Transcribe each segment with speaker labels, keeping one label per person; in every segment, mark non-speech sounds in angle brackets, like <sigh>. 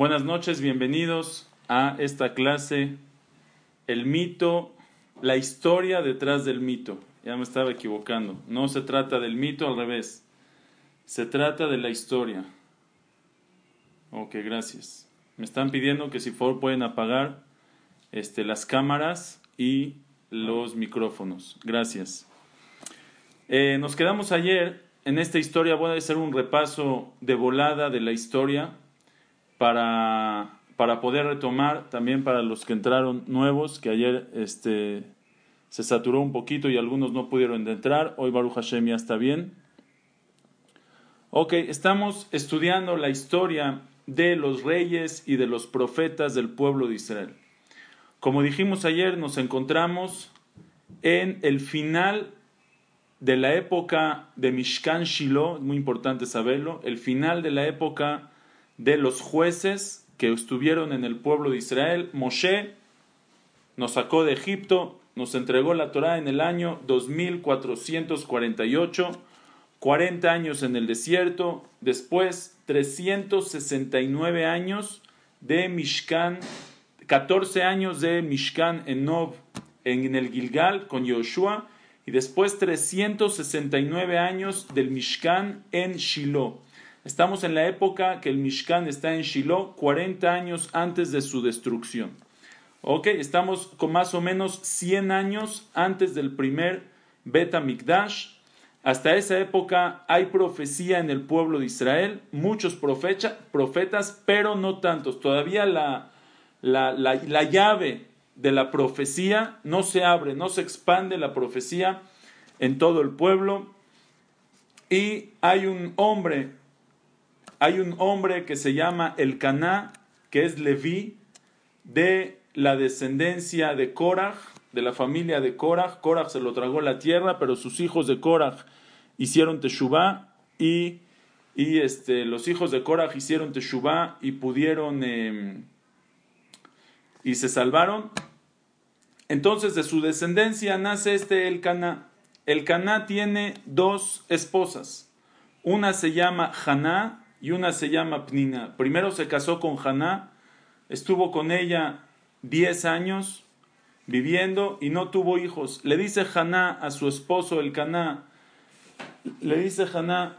Speaker 1: Buenas noches, bienvenidos a esta clase, el mito, la historia detrás del mito. Ya me estaba equivocando. No se trata del mito, al revés. Se trata de la historia. Ok, gracias. Me están pidiendo que si favor pueden apagar este, las cámaras y los micrófonos. Gracias. Eh, nos quedamos ayer en esta historia. Voy a hacer un repaso de volada de la historia para, para poder retomar también para los que entraron nuevos, que ayer este, se saturó un poquito y algunos no pudieron entrar. Hoy Baruch Hashem ya está bien. Ok, estamos estudiando la historia de los reyes y de los profetas del pueblo de Israel. Como dijimos ayer, nos encontramos en el final de la época de Mishkan Shiloh, muy importante saberlo, el final de la época de los jueces que estuvieron en el pueblo de Israel. Moshe nos sacó de Egipto, nos entregó la Torá en el año 2448, 40 años en el desierto, después 369 años de Mishkan, 14 años de Mishkan en Nov, en el Gilgal con Yoshua, y después 369 años del Mishkan en Shiloh. Estamos en la época que el Mishkan está en Shiloh, 40 años antes de su destrucción. Ok, estamos con más o menos 100 años antes del primer Beta Mikdash. Hasta esa época hay profecía en el pueblo de Israel, muchos profetas, pero no tantos. Todavía la, la, la llave de la profecía no se abre, no se expande la profecía en todo el pueblo. Y hay un hombre hay un hombre que se llama El Caná, que es Leví, de la descendencia de Korach, de la familia de Korach. Korach se lo tragó la tierra, pero sus hijos de Korach hicieron Teshuvah y, y este, los hijos de Korach hicieron Teshuvah y pudieron em, y se salvaron. Entonces de su descendencia nace este El Caná. El Caná tiene dos esposas. Una se llama Haná y una se llama Pnina. Primero se casó con Haná, estuvo con ella 10 años viviendo y no tuvo hijos. Le dice Haná a su esposo el Caná, le dice Haná,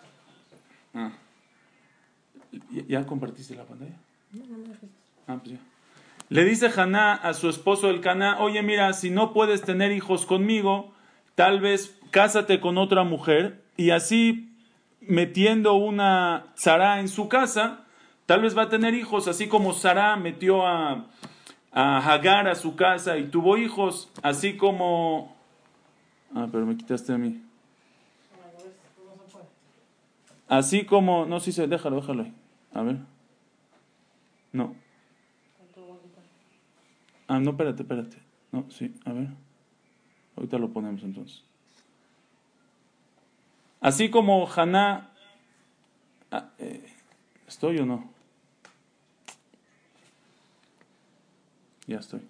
Speaker 1: ah, ¿ya compartiste la pantalla? Ah, pues ya. Le dice Haná a su esposo el Caná, oye mira, si no puedes tener hijos conmigo, tal vez cásate con otra mujer y así metiendo una Zara en su casa, tal vez va a tener hijos, así como Sara metió a, a Hagar a su casa y tuvo hijos, así como... Ah, pero me quitaste a mí. Así como... No, sí, déjalo, déjalo ahí. A ver. No. Ah, no, espérate, espérate. No, sí, a ver. Ahorita lo ponemos entonces. Así como Haná, ah, eh, ¿estoy o no? Ya estoy.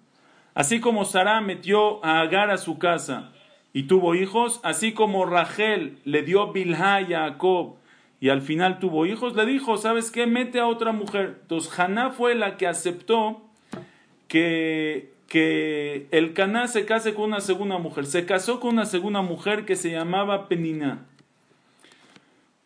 Speaker 1: Así como Sara metió a Agar a su casa y tuvo hijos, así como Rachel le dio Bilha a Jacob y al final tuvo hijos, le dijo, ¿sabes qué? Mete a otra mujer. Entonces Haná fue la que aceptó que, que el Caná se case con una segunda mujer. Se casó con una segunda mujer que se llamaba Penina.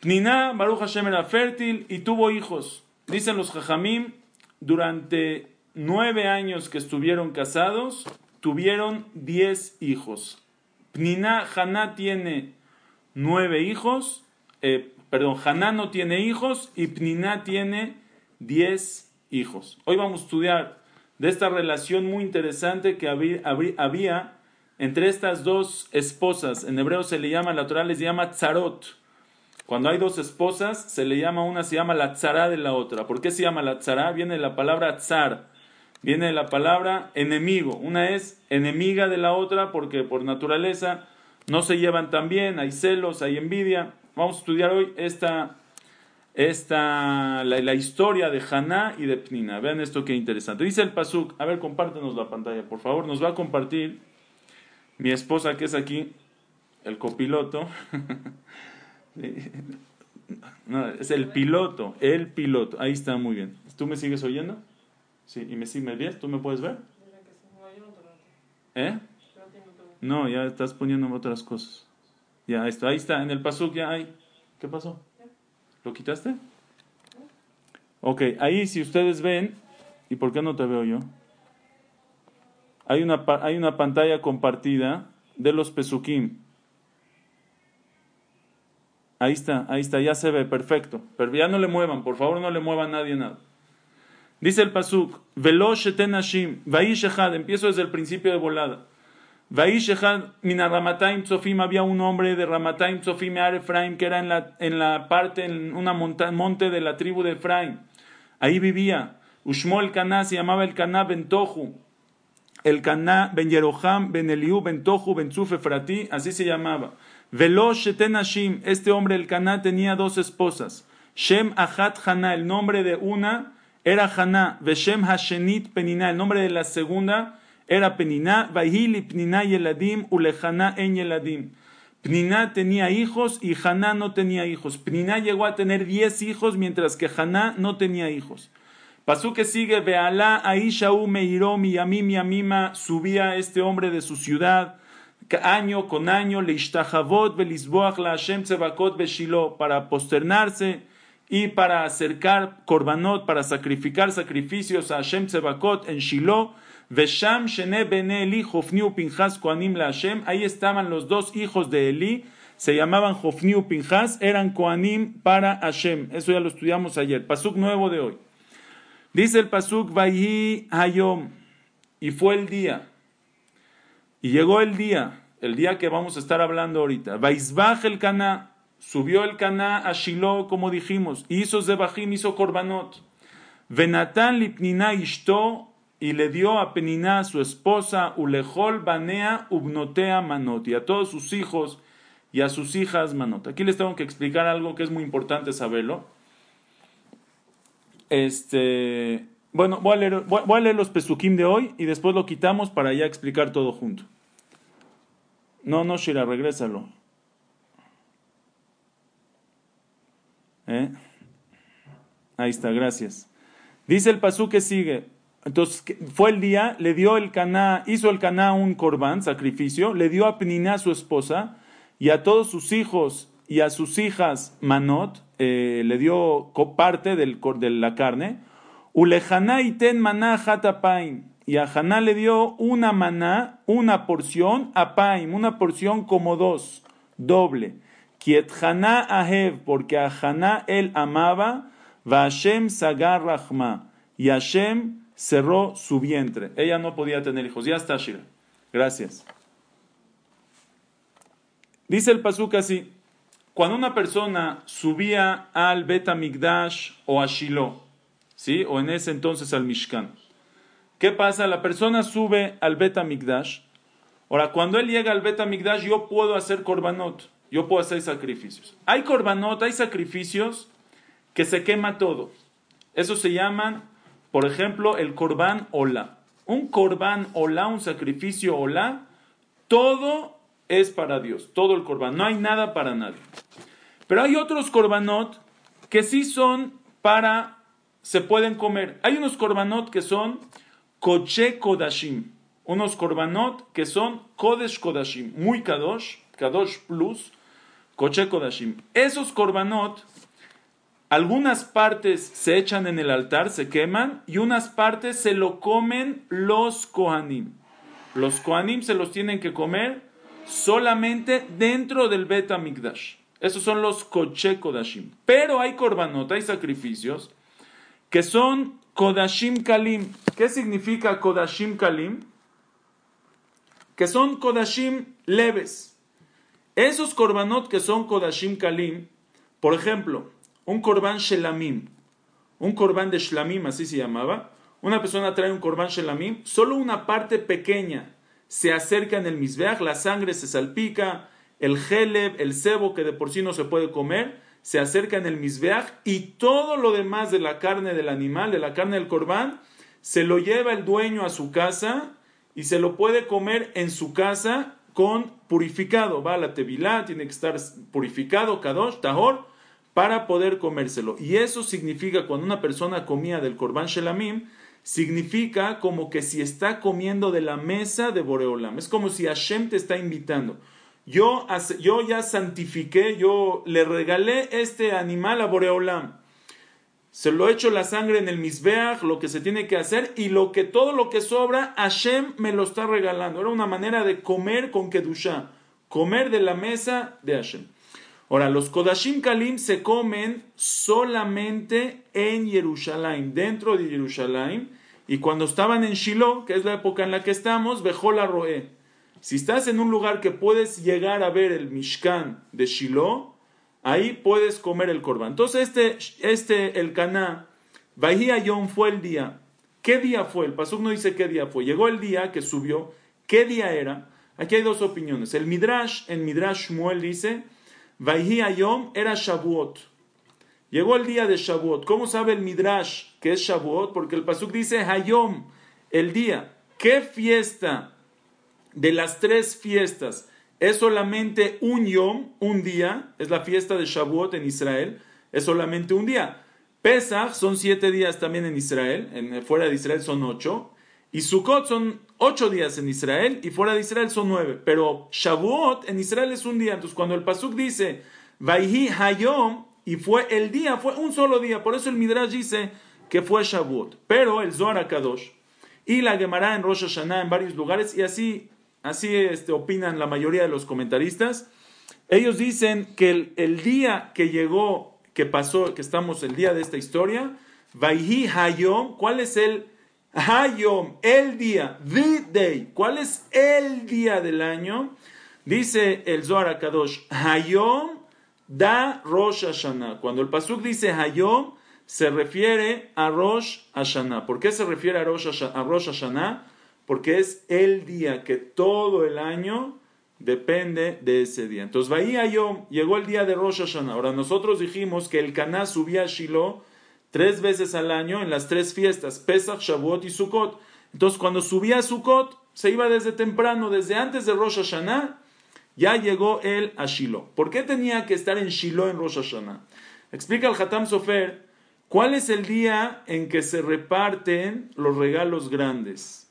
Speaker 1: Nina Baruch Hashem era fértil y tuvo hijos. Dicen los Jajamim, durante nueve años que estuvieron casados, tuvieron diez hijos. Pnina Haná tiene nueve hijos, eh, perdón, Haná no tiene hijos y Pnina tiene diez hijos. Hoy vamos a estudiar de esta relación muy interesante que había, entre estas dos esposas. En hebreo se le llama, la Torah les llama tzarot Cuando hay dos esposas, se le llama una, se llama la tzara de la otra. ¿Por qué se llama la tzara? Viene la palabra tzar, viene la palabra enemigo. Una es enemiga de la otra porque por naturaleza no se llevan tan bien, hay celos, hay envidia. Vamos a estudiar hoy esta, esta la, historia de Haná y de Pnina. Vean esto qué interesante. Dice el Pasuk, a ver, compártenos la pantalla, por favor. Nos va a compartir mi esposa que es aquí, el copiloto. <laughs> <laughs> es el piloto, el piloto. Ahí está muy bien. ¿Tú me sigues oyendo? Sí, ¿y me, me ves? ¿Tú me puedes ver? ¿Eh? No, ya estás poniendo otras cosas. Ya, está, ahí está, en el pasuk ya hay. ¿Qué pasó? ¿Lo quitaste? Ok, ahí si ustedes ven, ¿y por qué no te veo yo? Hay una, hay una pantalla compartida de los pesukim. Ahí está, ahí está, ya se ve, perfecto. Pero ya no le muevan, por favor no le muevan nadie nada. Dice el pasuk, Velosh Hashim, empiezo desde el principio de volada. Vaishechad mina Ramataim Tzofim, había un hombre de Ramataim Tzofim Efraim, que era en la, en la parte, en una monte de la tribu de Efraim. Ahí vivía. Ushmo el Caná, se llamaba el Caná Bentohu. El Caná Ben Yeroham Ben Eliú Ben Tohu Ben Efrati, así se llamaba. Velosh Hashim, este hombre el Caná tenía dos esposas. Shem Achat Haná, el nombre de una era Haná. Veshem Hashenit Penina, el nombre de la segunda era Peniná, Vaihili Pniná Yeladim, Ulejana en Yeladim. Pniná tenía hijos y Haná no tenía hijos. Pniná llegó a tener diez hijos mientras que Haná no tenía hijos. Pasó que sigue, Bealá, Aishaú, Meiró, Miyamim, Yamima, subía este hombre de su ciudad, año con año, Leishtahavot, Belisboach, La Hashem, Tzevakot, para posternarse y para acercar korbanot, para sacrificar sacrificios a Hashem Tzevakot en Shiloh, Vesham Shene Bene Eli, Hofniu Pinjas Koanim La Hashem. Ahí estaban los dos hijos de Eli, se llamaban Hofniu Pinjas, eran Koanim para Hashem. Eso ya lo estudiamos ayer. Pasuk nuevo de hoy. Dice el Pasuk Vayhi Hayom. Y fue el día. Y llegó el día, el día que vamos a estar hablando ahorita. Vaisbach el Cana. Subió el Cana a Shiloh, como dijimos. Hizo Zebahim, hizo Korbanot. Venatan lipnina ishto y le dio a Peniná, su esposa, Ulejol Banea Ubnotea Manot, y a todos sus hijos y a sus hijas Manot. Aquí les tengo que explicar algo que es muy importante saberlo. Este, bueno, voy a leer, voy a leer los pesukim de hoy y después lo quitamos para ya explicar todo junto. No, no, Shira, regrésalo. ¿Eh? Ahí está, gracias. Dice el pasú que sigue. Entonces fue el día, le dio el caná, hizo el caná un corbán, sacrificio, le dio a Peniná su esposa y a todos sus hijos y a sus hijas manot, eh, le dio parte del, de la carne. Ulejaná y ten maná hatapaim. Y a Haná le dio una maná, una porción, a paim, una porción como dos, doble. Kiet Haná ahev, porque a Haná él amaba, va Hashem sagar rahma. Y Hashem cerró su vientre. Ella no podía tener hijos. Ya está, Shira. Gracias. Dice el Pasuk así: cuando una persona subía al Bet Migdash o a Shiloh, ¿sí? o en ese entonces al Mishkan, ¿qué pasa? La persona sube al Bet Migdash. Ahora, cuando él llega al Bet Migdash, yo puedo hacer korbanot, yo puedo hacer sacrificios. Hay korbanot, hay sacrificios que se quema todo. Eso se llaman por ejemplo, el corbán hola. Un corbán hola, un sacrificio hola, todo es para Dios, todo el corbán, no hay nada para nadie. Pero hay otros corbanot que sí son para, se pueden comer. Hay unos corbanot que son koche kodashim, unos korbanot que son kodesh kodashim, muy kadosh, kadosh plus, koche kodashim. Esos korbanot algunas partes se echan en el altar, se queman, y unas partes se lo comen los Kohanim. Los Kohanim se los tienen que comer solamente dentro del Bet Mikdash. Esos son los Koche Kodashim. Pero hay korbanot, hay sacrificios que son Kodashim Kalim. ¿Qué significa Kodashim Kalim? Que son Kodashim leves. Esos korbanot que son Kodashim Kalim Por ejemplo, un korban shelamim, un korban de shlamim, así se llamaba. Una persona trae un korban shelamim, solo una parte pequeña se acerca en el misbeach, la sangre se salpica, el geleb, el cebo que de por sí no se puede comer, se acerca en el misbeach y todo lo demás de la carne del animal, de la carne del corbán, se lo lleva el dueño a su casa y se lo puede comer en su casa con purificado. Va a la tevilá, tiene que estar purificado, kadosh, tahor, para poder comérselo. Y eso significa cuando una persona comía del corbán shelamim, significa como que si está comiendo de la mesa de Boreolam. Es como si Hashem te está invitando. Yo, yo ya santifiqué, yo le regalé este animal a Boreolam. Se lo echo la sangre en el misbeach, lo que se tiene que hacer, y lo que todo lo que sobra, Hashem me lo está regalando. Era una manera de comer con Kedusha, comer de la mesa de Hashem. Ahora, los Kodashim Kalim se comen solamente en Jerusalén, dentro de Jerusalén, y cuando estaban en Shiloh, que es la época en la que estamos, la Roé. Si estás en un lugar que puedes llegar a ver el Mishkan de Shiloh, ahí puedes comer el korban. Entonces, este, este el Caná, Bahía Yom fue el día. ¿Qué día fue? El Pasuk no dice qué día fue. Llegó el día que subió. ¿Qué día era? Aquí hay dos opiniones. El Midrash, en Midrash Shmuel dice, Bahía Yom era Shavuot. Llegó el día de Shavuot. ¿Cómo sabe el Midrash que es Shavuot? Porque el Pasuk dice Hayom, el día. ¿Qué fiesta de las tres fiestas es solamente un Yom, un día? Es la fiesta de Shavuot en Israel. Es solamente un día. Pesach son siete días también en Israel. En, fuera de Israel son ocho. Y Sukkot son ocho días en Israel y fuera de Israel son nueve. Pero Shavuot en Israel es un día. Entonces cuando el Pasuk dice Vaihi Hayom, y fue el día, fue un solo día. Por eso el Midrash dice que fue Shavuot. Pero el Zohar Kadosh y la Gemara en Rosh Hashanah en varios lugares, y así, así este, opinan la mayoría de los comentaristas. Ellos dicen que el, día que llegó, que pasó, que estamos el día de esta historia, Vaihi Hayom, ¿cuál es el Hayom? El día, the day. ¿Cuál es el día del año? Dice el Zohar Kadosh, Hayom da Rosh Hashanah. Cuando el Pasuk dice Hayom, se refiere a Rosh Hashanah. ¿Por qué se refiere a Rosh, Hashanah? Porque es el día que todo el año depende de ese día. Entonces, Bahí Hayom, llegó el día de Rosh Hashanah. Ahora, nosotros dijimos que el Caná subía a Shiloh tres veces al año en las tres fiestas, Pesach, Shavuot y Sukkot. Entonces, cuando subía a Sukkot, se iba desde temprano, desde antes de Rosh Hashanah, ya llegó él a Shiloh. ¿Por qué tenía que estar en Shiloh en Rosh Hashanah? Explica el Hatam Sofer cuál es el día en que se reparten los regalos grandes.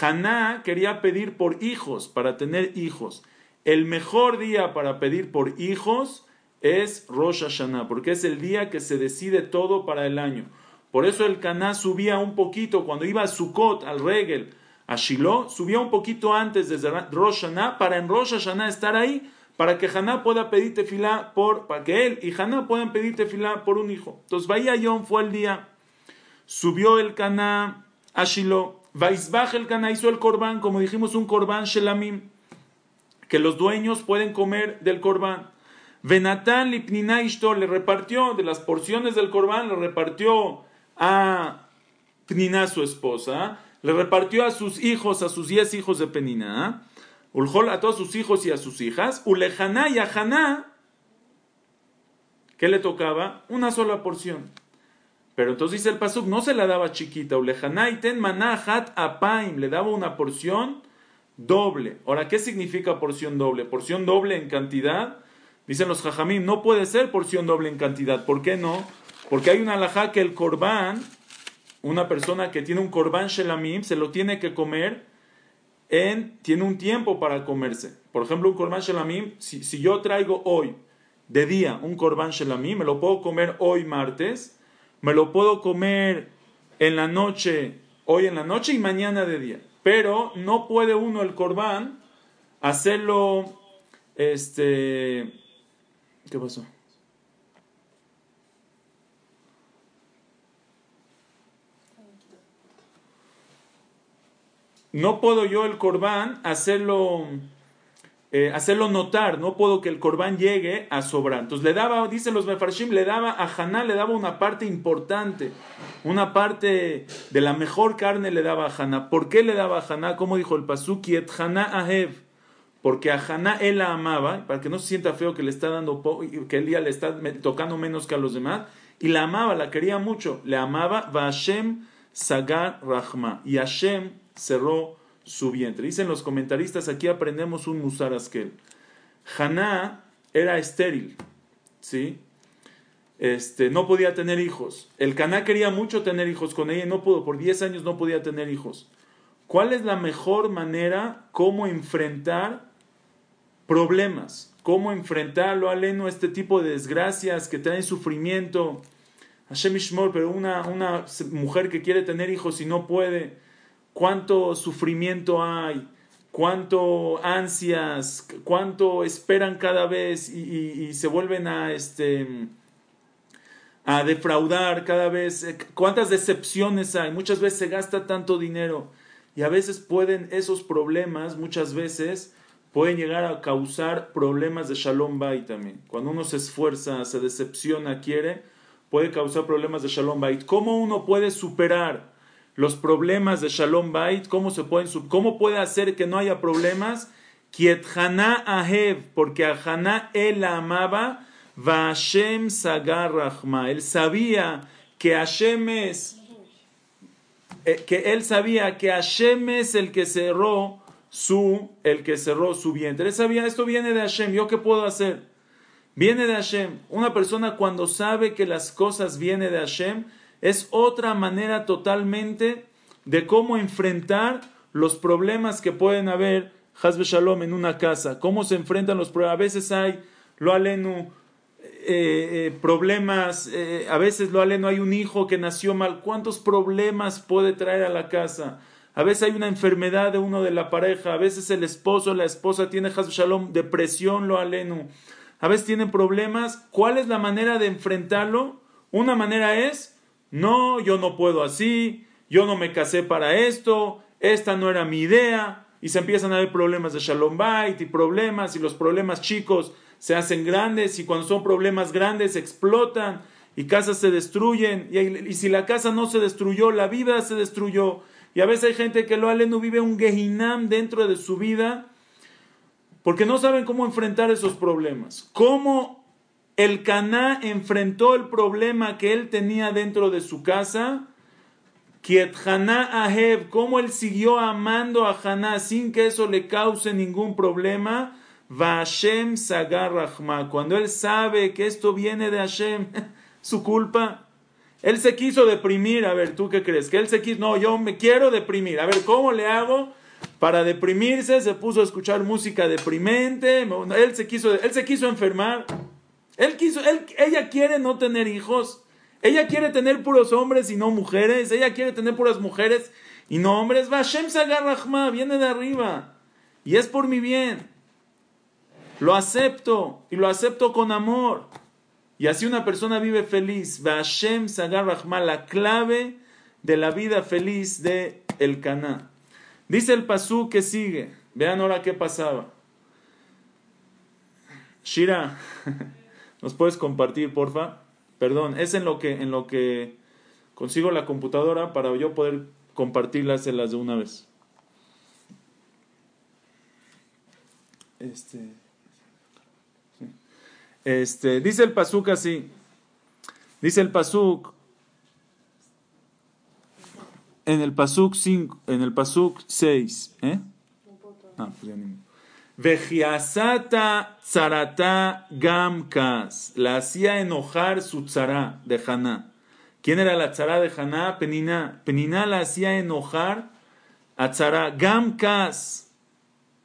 Speaker 1: Haná quería pedir por hijos, para tener hijos. El mejor día para pedir por hijos es Rosh Hashanah, porque es el día que se decide todo para el año. Por eso el Caná subía un poquito cuando iba a Sukkot, al Regel, a Shiloh, subió un poquito antes desde Rosh Hashanah para en Rosh Hashanah estar ahí, para que Haná pueda pedir tefilá por, para que él y Haná puedan pedir tefilá por un hijo. Entonces, Bahía Yom fue el día, subió el Caná a Shiloh, Vaisbaj el Caná hizo el corbán, como dijimos, un corbán Shelamim, que los dueños pueden comer del corbán. Venatán le repartió de las porciones del corbán, le repartió a Pnina, su esposa, le repartió a sus hijos, a sus diez hijos de Penina, Ulhol a todos sus hijos y a sus hijas, Ulejaná y a Haná, ¿qué le tocaba? Una sola porción. Pero entonces dice el Pasuk, no se la daba chiquita, Ulejaná y ten manahat apaim, le daba una porción doble. Ahora, ¿qué significa porción doble? Porción doble en cantidad. Dicen los jajamim, no puede ser porción doble en cantidad. ¿Por qué no? Porque hay una alajá que el corbán una persona que tiene un korban shelamim se lo tiene que comer en, tiene un tiempo para comerse. Por ejemplo, un korban shelamim, si, si yo traigo hoy de día un korban shelamim, me lo puedo comer hoy martes, me lo puedo comer en la noche, hoy en la noche y mañana de día. Pero no puede uno el korban hacerlo, este, ¿qué pasó? no puedo yo el corbán hacerlo eh, hacerlo notar, no puedo que el corbán llegue a sobrar. Entonces le daba, dicen los mefarshim, le daba a Haná, le daba una parte importante, una parte de la mejor carne le daba a Haná. ¿Por qué le daba a Haná? Como dijo el pasuk, et Haná ahev, porque a Haná él la amaba, para que no se sienta feo que le está dando, que le está tocando menos que a los demás, y la amaba, la quería mucho, le amaba, va Hashem sagar rahma, y Hashem cerró su vientre. Dicen los comentaristas, aquí aprendemos un musar askel. Haná era estéril, ¿sí? Este, no podía tener hijos. El Caná quería mucho tener hijos con ella y no pudo, por 10 años no podía tener hijos. ¿Cuál es la mejor manera cómo enfrentar problemas? ¿Cómo enfrentarlo, aleno, este tipo de desgracias que traen sufrimiento? Hashem Ishmor, pero una, una mujer que quiere tener hijos y no puede cuánto sufrimiento hay, cuánto ansias, cuánto esperan cada vez y, se vuelven a, este, a defraudar cada vez, eh, cuántas decepciones hay, muchas veces se gasta tanto dinero y a veces pueden esos problemas, muchas veces pueden llegar a causar problemas de shalom bait también. Cuando uno se esfuerza, se decepciona, quiere, puede causar problemas de shalom bait. ¿Cómo uno puede superar? Los problemas de Shalom Bait, cómo se pueden cómo puede hacer que no haya problemas. Kiet Ahev, porque a Haná él la amaba, Vashem Sagar Rahma. Él sabía que Hashem es, eh, que él sabía que Hashem es el que cerró su, el que cerró su vientre. Él sabía, esto viene de Hashem, ¿yo qué puedo hacer? Viene de Hashem. Una persona cuando sabe que las cosas vienen de Hashem, es otra manera totalmente de cómo enfrentar los problemas que pueden haber, Hazbe Shalom, en una casa. Cómo se enfrentan los problemas. A veces hay, lo alenu, eh, eh, problemas, eh, a veces lo aleno, hay un hijo que nació mal. ¿Cuántos problemas puede traer a la casa? A veces hay una enfermedad de uno de la pareja. A veces el esposo, la esposa tiene Shalom, depresión, lo alenu. A veces tienen problemas. ¿Cuál es la manera de enfrentarlo? Una manera es no, yo no puedo así, yo no me casé para esto, esta no era mi idea, y se empiezan a ver problemas de Shalom Bait y problemas, y los problemas chicos se hacen grandes, y cuando son problemas grandes explotan, y casas se destruyen, y, si la casa no se destruyó, la vida se destruyó, y a veces hay gente que lo aleno vive un Gehinam dentro de su vida, porque no saben cómo enfrentar esos problemas. ¿Cómo el Caná enfrentó el problema que él tenía dentro de su casa. Kiet Haná Ahev, cómo él siguió amando a Haná sin que eso le cause ningún problema. Vashem Sagar Rahma, cuando él sabe que esto viene de Hashem, <laughs> su culpa. Él se quiso deprimir, a ver, ¿tú qué crees? Que él se quiso, no, yo me quiero deprimir, a ver, ¿cómo le hago? Para deprimirse, se puso a escuchar música deprimente, él se quiso, él se quiso enfermar. Él quiso, ella quiere no tener hijos. Ella quiere tener puros hombres y no mujeres. Ella quiere tener puras mujeres y no hombres. Vashem Sagar Rahma, viene de arriba. Y es por mi bien. Lo acepto y lo acepto con amor. Y así una persona vive feliz. Vashem Sagar Rahma, la clave de la vida feliz de el Caná. Dice el pasú que sigue. Vean ahora qué pasaba. Shira. <laughs> ¿Nos puedes compartir, porfa? Perdón, es en lo que, en lo que consigo la computadora para yo poder compartirlas en las de una vez. Este, este, dice el pasuk así. Dice el pasuk en el pasuk 5, en el pasuk 6, ¿eh? Ah, pues ya ni Vejiasata tzarata gamkas. La hacía enojar su tzara de Haná. ¿Quién era la tzara de Haná? Penina. Penina la hacía enojar a tzara. Gamkas.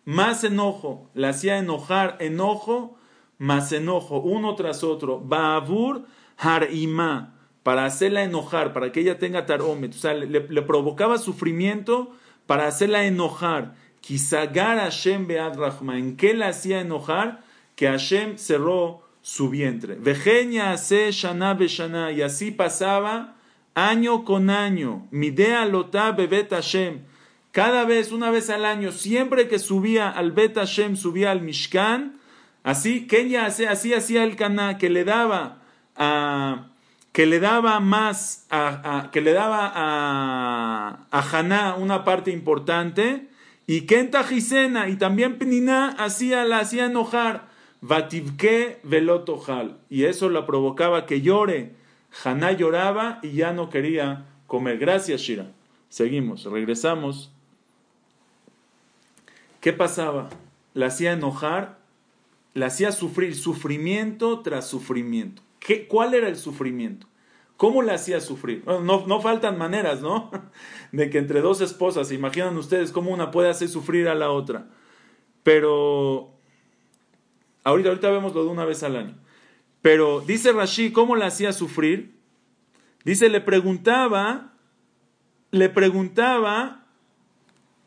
Speaker 1: Más enojo. La hacía enojar. Enojo más enojo. Uno tras otro. Baabur harima. Para hacerla enojar. Para que ella tenga tarómetro. O sea, le provocaba sufrimiento para hacerla enojar. Kisagar Hashem Bead Rahma. ¿En qué la hacía enojar? Que Hashem cerró su vientre. Vejeña se shana beshana. Y así pasaba año con año. Midea lotá bebet Hashem. cada vez, una vez al año, siempre que subía al Bet Hashem, subía al Mishkan, así, ella hacía, así hacía el Caná, que le daba a, que le daba más, a, que le daba a, a una parte importante, y Kenta Gisena, y también Pnina hacía, la hacía enojar, Vativke velotojal, y eso la provocaba que llore. Haná lloraba y ya no quería comer. Gracias, Shira. Seguimos, regresamos ¿Qué pasaba? La hacía enojar, la hacía sufrir sufrimiento tras sufrimiento. ¿Qué, ¿Cuál era el sufrimiento? ¿Cómo la hacía sufrir? No, no faltan maneras, ¿no? <laughs> De que entre dos esposas, imaginan ustedes cómo una puede hacer sufrir a la otra. Pero ahorita, ahorita vemos lo de una vez al año. Pero dice Rashi, ¿cómo la hacía sufrir? Dice, le preguntaba, le preguntaba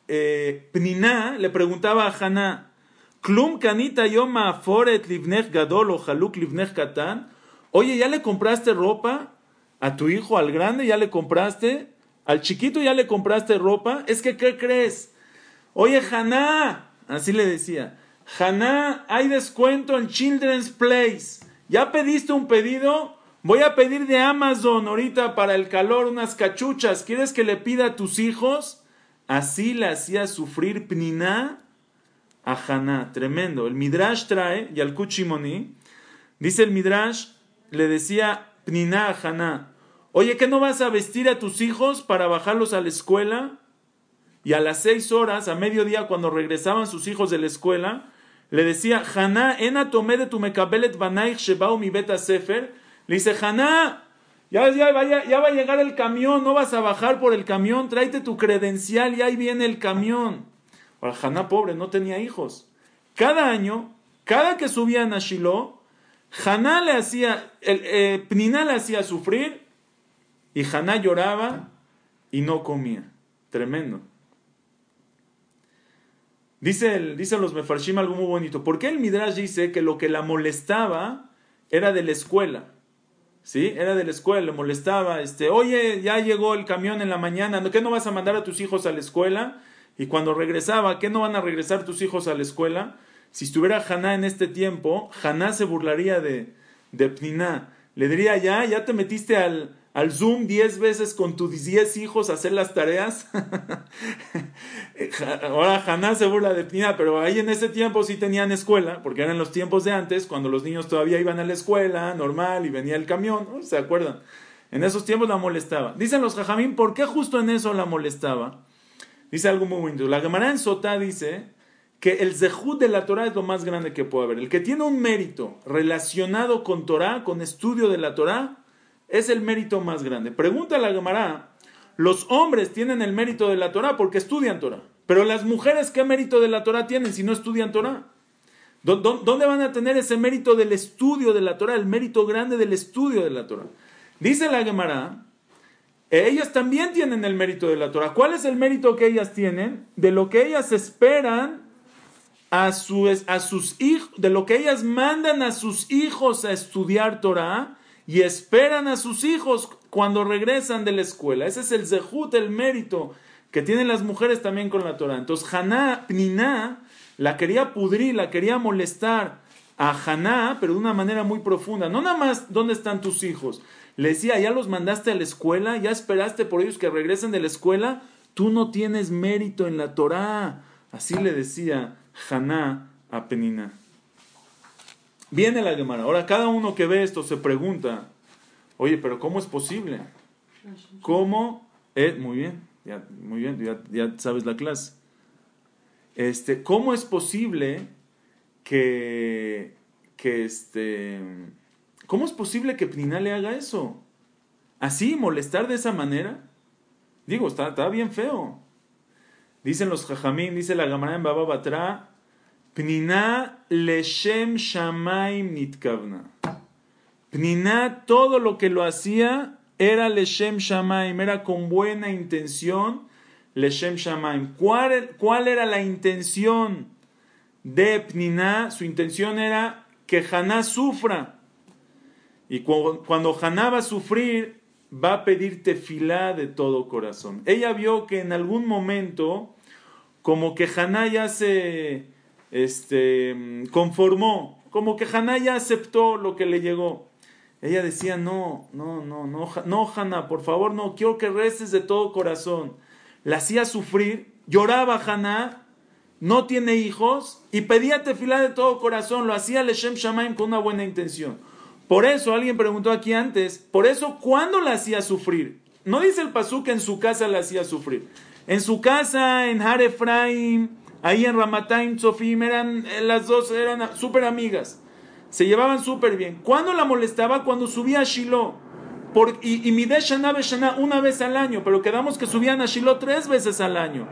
Speaker 1: eh, Pnina le preguntaba a Haná, Klum kanita yoma foret livnech gadol o haluk livnech katan. Oye, ¿ya le compraste ropa a tu hijo, al grande? ¿Ya le compraste? ¿Al chiquito ya le compraste ropa? Es que, ¿qué crees? Oye, Haná, así le decía, Haná, hay descuento en Children's Place. ¿Ya pediste un pedido? Voy a pedir de Amazon ahorita para el calor unas cachuchas. ¿Quieres que le pida a tus hijos? Así le hacía sufrir Pniná a Haná. Tremendo. El Midrash trae, y al Kuchimoni, dice el Midrash, le decía Pniná Haná, oye, ¿qué no vas a vestir a tus hijos para bajarlos a la escuela? Y a las seis horas, a mediodía, cuando regresaban sus hijos de la escuela, le decía, Haná, ena tomé de tu mekabelet banaich shebao mi beta sefer. Le dice, Haná, ya, ya, ya va a llegar el camión, no vas a bajar por el camión, tráete tu credencial y ahí viene el camión. Ahora, Haná pobre, no tenía hijos. Cada año, cada que subían a Shiloh, Haná le hacía, el, eh, le hacía sufrir y Haná lloraba y no comía. Tremendo. Dice, el, los Mefarshim algo muy bonito. ¿Por qué el Midrash dice que lo que la molestaba era de la escuela? ¿sí? Era de la escuela, le molestaba, este, oye, ya llegó el camión en la mañana, ¿qué no vas a mandar a tus hijos a la escuela? Y cuando regresaba, ¿qué no van a regresar tus hijos a la escuela? Si estuviera Haná en este tiempo, Haná se burlaría de, de Pniná. Le diría, ya, ya te metiste al, al Zoom 10 veces con tus 10 hijos a hacer las tareas. <laughs> Ahora Haná se burla de Pnina, pero ahí en ese tiempo sí tenían escuela, porque eran los tiempos de antes, cuando los niños todavía iban a la escuela, normal, y venía el camión, ¿se acuerdan? En esos tiempos la molestaba. Dicen los jajamín, ¿por qué justo en eso la molestaba? Dice algo muy bonito. La Gemara en Sotá dice que el zehut de la Torah es lo más grande que puede haber. El que tiene un mérito relacionado con Torah, con estudio de la Torah, es el mérito más grande. Pregunta a la Gemara, los hombres tienen el mérito de la Torah porque estudian Torah, pero las mujeres, ¿qué mérito de la Torah tienen si no estudian Torah? ¿Dónde van a tener ese mérito del estudio de la Torah, el mérito grande del estudio de la Torah? Dice la Gemara, ellas también tienen el mérito de la Torah. ¿Cuál es el mérito que ellas tienen? De lo que ellas esperan a, a sus hijos, de lo que ellas mandan a sus hijos a estudiar Torah y esperan a sus hijos cuando regresan de la escuela. Ese es el zehut, el mérito que tienen las mujeres también con la Torah. Entonces, Haná, Pniná, la quería pudrir, la quería molestar a Haná, pero de una manera muy profunda. No nada más, ¿dónde están tus hijos? Le decía, ya los mandaste a la escuela, ya esperaste por ellos que regresen de la escuela, tú no tienes mérito en la Torah. Así le decía Haná a Penina. Viene la Gemara. Ahora cada uno que ve esto se pregunta, oye, pero ¿cómo es posible? ¿Cómo? Eh, muy bien, ya, muy bien, ya, sabes la clase. Este, ¿Cómo es posible que, que este, ¿cómo es posible que Pnina le haga eso? Así, molestar de esa manera. Digo, está, está bien feo. Dicen los jajamín, dice la Gemara en Baba Batra, Pnina leshem shamaim nitkavna. Pnina, todo lo que lo hacía era leshem shamaim, era con buena intención leshem shamaim. ¿Cuál, ¿Cuál, era la intención de Pnina? Su intención era que Haná sufra. Y cuando Haná va a sufrir, va a pedir tefilá de todo corazón. Ella vio que en algún momento como que Haná ya se este, conformó, como que Haná ya aceptó lo que le llegó. Ella decía, no, no, no, no, no, Haná, por favor, no, quiero que reces de todo corazón. La hacía sufrir, lloraba Haná, no tiene hijos, y pedía tefilá de todo corazón, lo hacía Leshem Shamaim con una buena intención. Por eso, alguien preguntó aquí antes, por eso, ¿cuándo la hacía sufrir? No dice el pasú que en su casa la hacía sufrir. En su casa, en Har ahí en Ramataim, Sofim, eran, eh, las dos eran súper amigas. Se llevaban súper bien. ¿Cuándo la molestaba? Cuando subía a Shiloh. Por, y, y Mideh Shana una vez al año, pero quedamos que subían a Shiloh tres veces al año.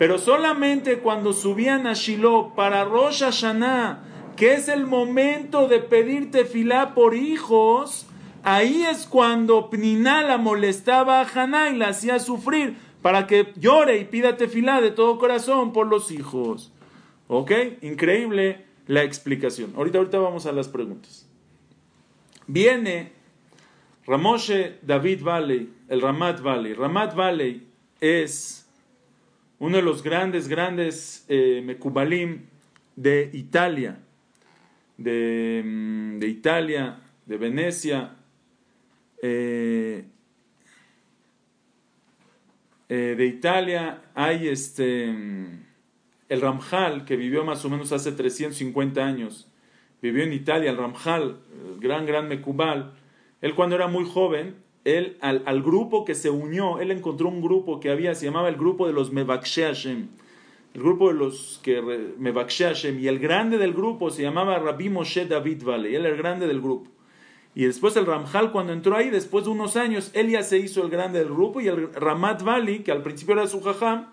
Speaker 1: Pero solamente cuando subían a Shiloh para Rosh Hashanah, que es el momento de pedir tefilá por hijos, ahí es cuando Pniná la molestaba a Haná y la hacía sufrir para que llore y pida tefilá de todo corazón por los hijos. ¿Ok? Increíble la explicación. Ahorita, ahorita vamos a las preguntas. Viene Ramoshe David Valley, el Ramat Valley. Ramat Valley es uno de los grandes, grandes eh, Mekubalim de Italia de, mm, Italia, de Venecia, eh, eh, de Italia hay este, mm, el Ramjal, que vivió más o menos hace 350 años, vivió en Italia, el Ramjal, el gran, gran Mekubal, él cuando era muy joven, él al, al, grupo que se unió, él encontró un grupo que había, se llamaba el grupo de los Mevakshe Hashem. El grupo de los que me Hashem, y el grande del grupo se llamaba Rabbi Moshe David Vale, él era el grande del grupo. Y después el Ramjal, cuando entró ahí, después de unos años, él ya se hizo el grande del grupo, y el Ramat Vali, que al principio era su jajam,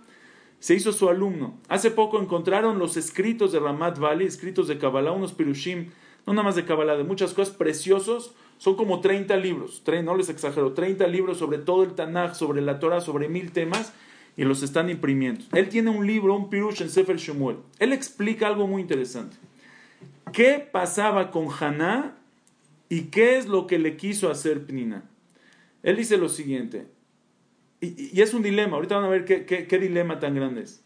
Speaker 1: se hizo su alumno. Hace poco encontraron los escritos de Ramat Vali, escritos de Kabbalah, unos pirushim, no nada más de Kabbalah, de muchas cosas preciosos, son como 30 libros, no les exagero, 30 libros sobre todo el Tanakh, sobre la Torah, sobre mil temas, y los están imprimiendo. Él tiene un libro, un pirush en Sefer Shemuel. Él explica algo muy interesante. ¿Qué pasaba con Haná y qué es lo que le quiso hacer Pnina? Él dice lo siguiente, y, es un dilema, ahorita van a ver qué, dilema tan grande es.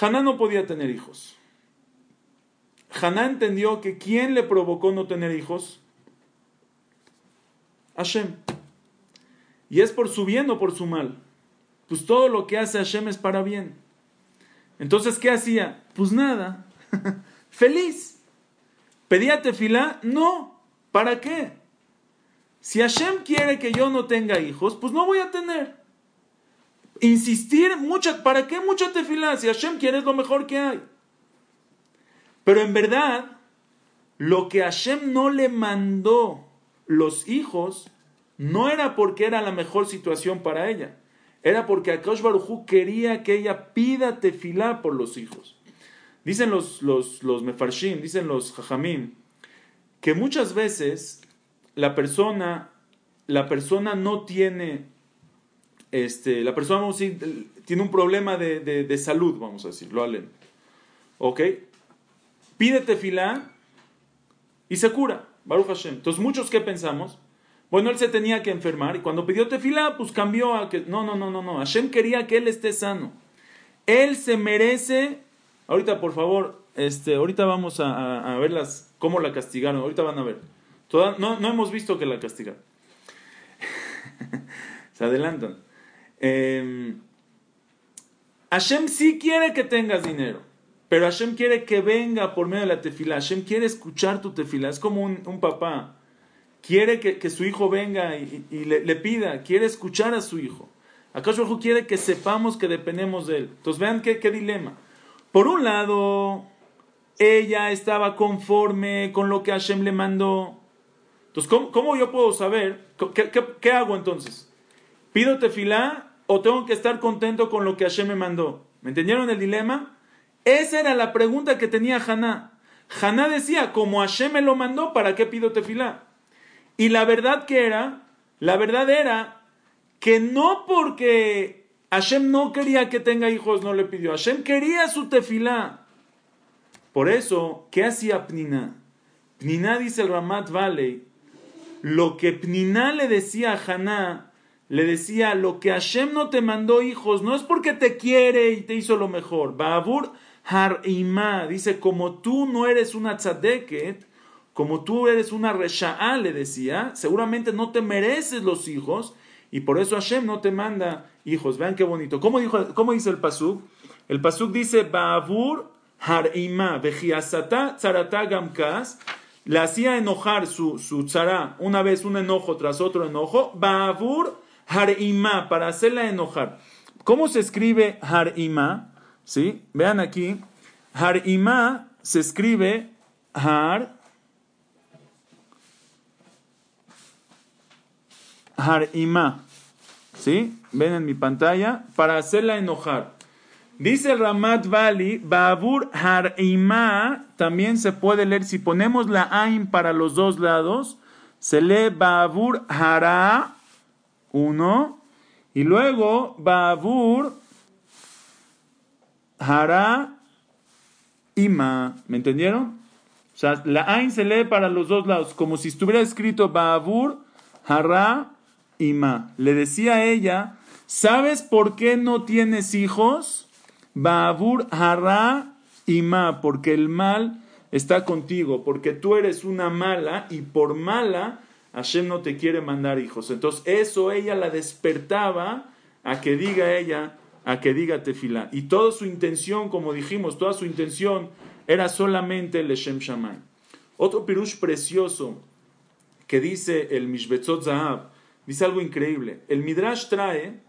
Speaker 1: Haná no podía tener hijos. Haná entendió que quién le provocó no tener hijos? Hashem. Y es por su bien o por su mal pues todo lo que hace Hashem es para bien. Entonces, ¿qué hacía? Pues nada, <laughs> feliz. ¿Pedía tefilá? No. ¿Para qué? Si Hashem quiere que yo no tenga hijos, pues no voy a tener. Insistir, mucha, ¿para qué mucha tefilá? Si Hashem quiere es lo mejor que hay. Pero en verdad, lo que Hashem no le mandó los hijos, no era porque era la mejor situación para ella era porque Akash Barujú quería que ella pida tefilá por los hijos. Dicen los, los, los mefarshim, dicen los jajamim, que muchas veces la persona, la persona no tiene, este, la persona, vamos a tiene un problema de, de, salud, vamos a decirlo, Alen. ¿Ok? Pide tefilá y se cura, Baruch Hashem. Entonces, muchos que pensamos, bueno, él se tenía que enfermar y cuando pidió tefilá, pues cambió a que... No, no, no, no, no. Hashem quería que él esté sano. Él se merece... Ahorita, por favor, este, ahorita vamos a, a, verlas, cómo la castigaron. Ahorita van a ver. no, no hemos visto que la castigaron. <laughs> se adelantan. Eh, Hashem sí quiere que tengas dinero. Pero Hashem quiere que venga por medio de la tefila. Hashem quiere escuchar tu tefila. Es como un, papá quiere que, su hijo venga y, le, pida, quiere escuchar a su hijo. ¿Acaso quiere que sepamos que dependemos de él? Entonces vean qué, dilema. Por un lado, ella estaba conforme con lo que Hashem le mandó. Entonces, ¿cómo, yo puedo saber? ¿Qué, hago entonces? ¿Pido tefilá o tengo que estar contento con lo que Hashem me mandó? ¿Me entendieron el dilema? Esa era la pregunta que tenía Haná. Haná decía, como Hashem me lo mandó, ¿para qué pido tefilá? Y la verdad que era, la verdad era que no porque Hashem no quería que tenga hijos, no le pidió. Hashem quería su tefilá. Por eso, ¿qué hacía Pnina? Pnina dice el Ramat Valley, lo que Pnina le decía a Haná, le decía, lo que Hashem no te mandó hijos, no es porque te quiere y te hizo lo mejor. Babur Harima, dice, como tú no eres una tzadeket, como tú eres una resha'a, le decía, seguramente no te mereces los hijos, y por eso Hashem no te manda hijos. Vean qué bonito. ¿Cómo, dijo, cómo dice el pasuk? El pasuk dice, Babur Harima, Vejiasata Tzarata Gamkas, le hacía enojar su, su una vez un enojo tras otro enojo, Babur Harima, para hacerla enojar. ¿Cómo se escribe Harima? ¿Sí? Vean aquí. Harima se escribe Har. Harima. ¿Sí? Ven en mi pantalla. Para hacerla enojar. Dice el Ramat Vali, Babur Harima también se puede leer, si ponemos la Ain para los dos lados, se lee Babur Hara uno, y luego Babur, Hara, Ima. ¿Me entendieron? O sea, la Ain se lee para los dos lados, como si estuviera escrito Babur, Hara, Ima. Le decía a ella, ¿sabes por qué no tienes hijos? Babur, Hara, Ima, porque el mal está contigo, porque tú eres una mala y por mala Hashem no te quiere mandar hijos. Entonces eso ella la despertaba a que diga ella, a que diga tefilá. Y toda su intención, como dijimos, toda su intención era solamente el Shem Shammai. Otro pirush precioso que dice el Mishbetzot Zahab, dice algo increíble. El Midrash trae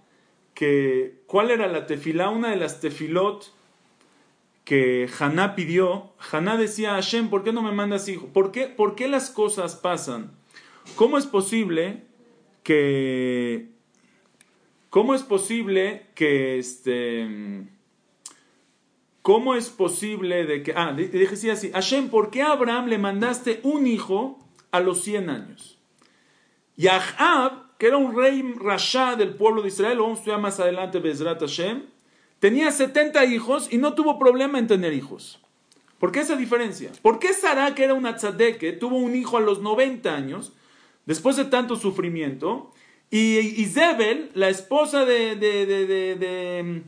Speaker 1: que, ¿cuál era la tefilá? Una de las tefilot que Haná pidió. Haná decía, Hashem, ¿por qué no me mandas hijos? ¿Por qué, ¿Por qué las cosas pasan? ¿Cómo es posible que... ¿Cómo es posible que este... ¿Cómo es posible de que... Ah, dije así, Hashem, ¿por qué a Abraham le mandaste un hijo a los 100 años? Y Ahab, que era un rey rasha del pueblo de Israel, vamos a estudiar más adelante, Bezrat Hashem, tenía 70 hijos y no tuvo problema en tener hijos. ¿Por qué esa diferencia? ¿Por qué Sara, que era una tzadeke, tuvo un hijo a los 90 años después de tanto sufrimiento, y Isabel, la esposa de, de, de,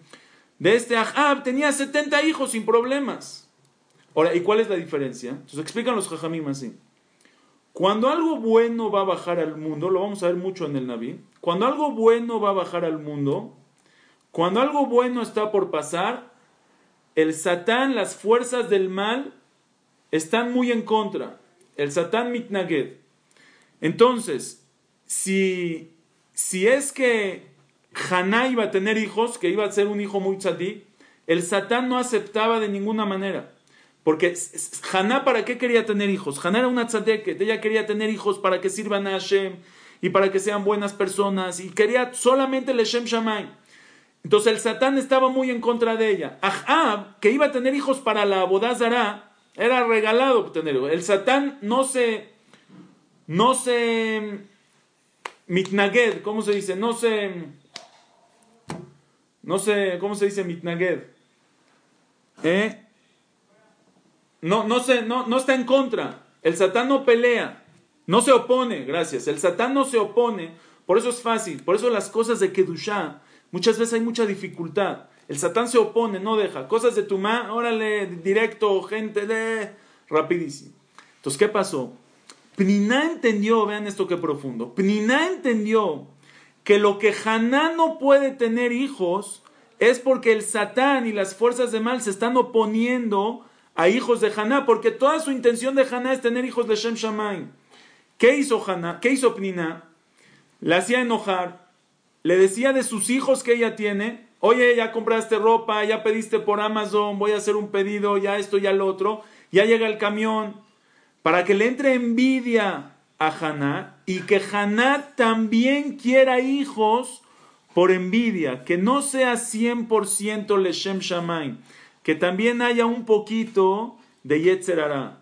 Speaker 1: de, este Ahab, tenía 70 hijos sin problemas. Ahora, ¿y cuál es la diferencia? Entonces explican los jajamim así. Cuando algo bueno va a bajar al mundo, lo vamos a ver mucho en el Naví, cuando algo bueno va a bajar al mundo, cuando algo bueno está por pasar, el Satán, las fuerzas del mal, están muy en contra. El Satán mitnaged. Entonces, si, si es que Haná iba a tener hijos, que iba a ser un hijo muy tzadí, el Satán no aceptaba de ninguna manera. Porque Haná, ¿para qué quería tener hijos? Haná era una que ella quería tener hijos para que sirvan a Hashem y para que sean buenas personas y quería solamente el Hashem Shamay. Entonces el Satán estaba muy en contra de ella. Ahab, que iba a tener hijos para la Abodazara, era regalado tener El Satán no se, no se mitnaged, ¿cómo se dice? No se, no se, ¿cómo se dice mitnaged? ¿Eh? No, no, se, no, no está en contra. El Satán no pelea, no se opone, gracias. El Satán no se opone, por eso es fácil, por eso las cosas de Kedushá, muchas veces hay mucha dificultad. El Satán se opone, no deja. Cosas de tu ma, órale, directo, gente de... rapidísimo. Entonces, ¿qué pasó? Pniná entendió, vean esto que profundo, Pniná entendió que lo que Haná no puede tener hijos es porque el Satán y las fuerzas de mal se están oponiendo a hijos de Haná, porque toda su intención de Haná es tener hijos de Shem Shammai. ¿Qué hizo Haná? ¿Qué hizo Pniná? Le hacía enojar, le decía de sus hijos que ella tiene, oye, ya compraste ropa, ya pediste por Amazon, voy a hacer un pedido, ya esto, ya lo otro, ya llega el camión, para que le entre envidia a Haná y que Haná también quiera hijos por envidia, que no sea 100% Leshem Shamaim, que también haya un poquito de Yetzerara.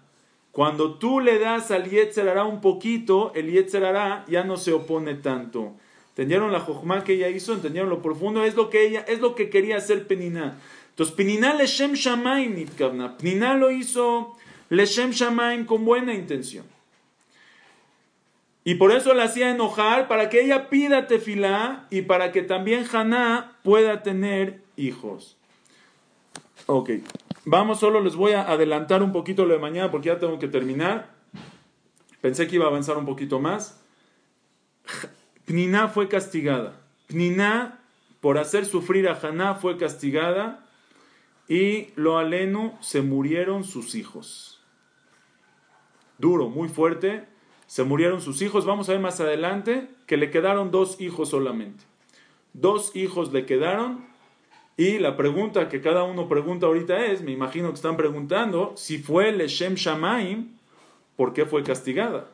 Speaker 1: Cuando tú le das al Yetzerara un poquito, el Yetzerara ya no se opone tanto. ¿Entendieron la jojma que ella hizo? ¿Entendieron lo profundo? Es lo que ella, es lo que quería hacer Penina. Entonces, Penina Leshem Shamaim Nitkavna. lo hizo Leshem Shamaim con buena intención. Y por eso la hacía enojar, para que ella pida tefilá y para que también Haná pueda tener hijos. Ok, vamos, solo les voy a adelantar un poquito lo de mañana porque ya tengo que terminar. Pensé que iba a avanzar un poquito más. Pniná fue castigada. Pniná, por hacer sufrir a Haná, fue castigada. Y lo aleno se murieron sus hijos. Duro, muy fuerte. Se murieron sus hijos. Vamos a ver más adelante que le quedaron dos hijos solamente. Dos hijos le quedaron. Y la pregunta que cada uno pregunta ahorita es, me imagino que están preguntando, si fue Leshem Shamaim, ¿por qué fue castigada?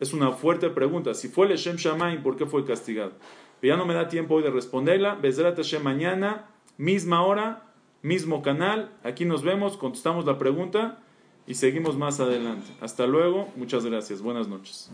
Speaker 1: Es una fuerte pregunta. Si fue Leshem Shamaim, ¿por qué fue castigada? Pero ya no me da tiempo hoy de responderla. Bezrat Hashem mañana, misma hora, mismo canal. Aquí nos vemos, contestamos la pregunta y seguimos más adelante. Hasta luego. Muchas gracias. Buenas noches.